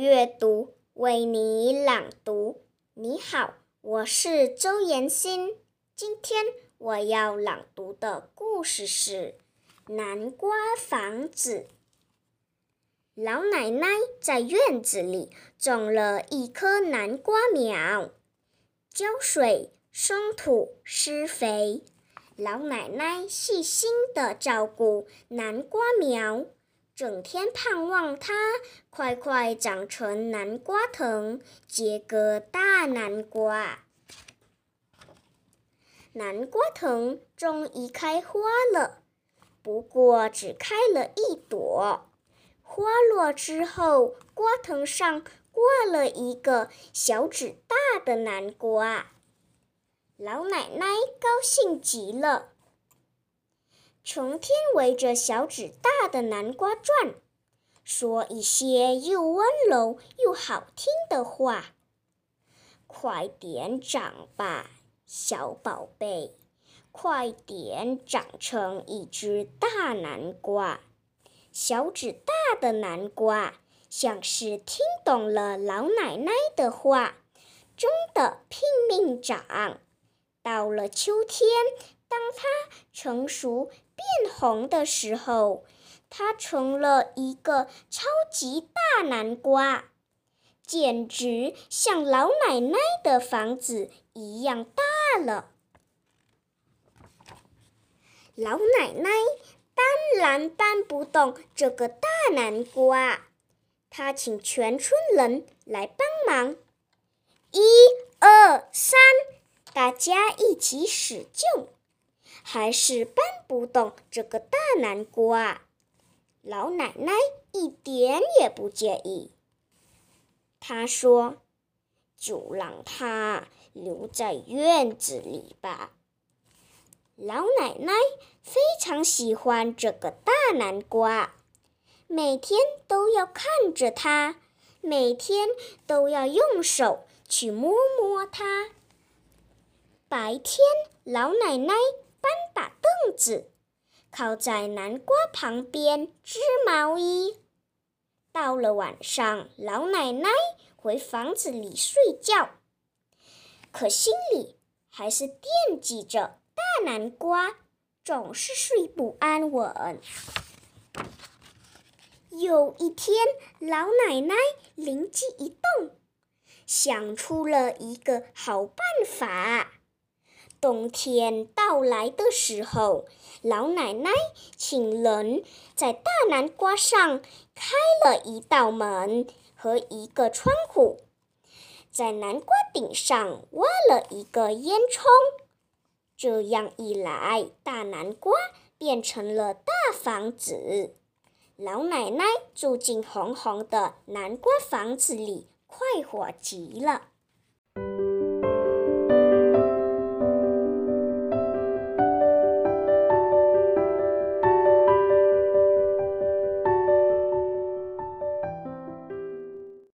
阅读为你朗读。你好，我是周妍欣。今天我要朗读的故事是《南瓜房子》。老奶奶在院子里种了一棵南瓜苗，浇水、松土、施肥。老奶奶细心地照顾南瓜苗。整天盼望它快快长成南瓜藤，结个大南瓜。南瓜藤终于开花了，不过只开了一朵。花落之后，瓜藤上挂了一个小指大的南瓜。老奶奶高兴极了。成天围着小指大的南瓜转，说一些又温柔又好听的话。快点长吧，小宝贝！快点长成一只大南瓜！小指大的南瓜像是听懂了老奶奶的话，真的拼命长。到了秋天，当它成熟。变红的时候，它成了一个超级大南瓜，简直像老奶奶的房子一样大了。老奶奶当然搬不动这个大南瓜，她请全村人来帮忙，一二三，大家一起使劲。还是搬不动这个大南瓜，老奶奶一点也不介意。她说：“就让它留在院子里吧。”老奶奶非常喜欢这个大南瓜，每天都要看着它，每天都要用手去摸摸它。白天，老奶奶。搬把凳子，靠在南瓜旁边织毛衣。到了晚上，老奶奶回房子里睡觉，可心里还是惦记着大南瓜，总是睡不安稳。有一天，老奶奶灵机一动，想出了一个好办法。冬天到来的时候，老奶奶请人在大南瓜上开了一道门和一个窗户，在南瓜顶上挖了一个烟囱。这样一来，大南瓜变成了大房子。老奶奶住进红红的南瓜房子里，快活极了。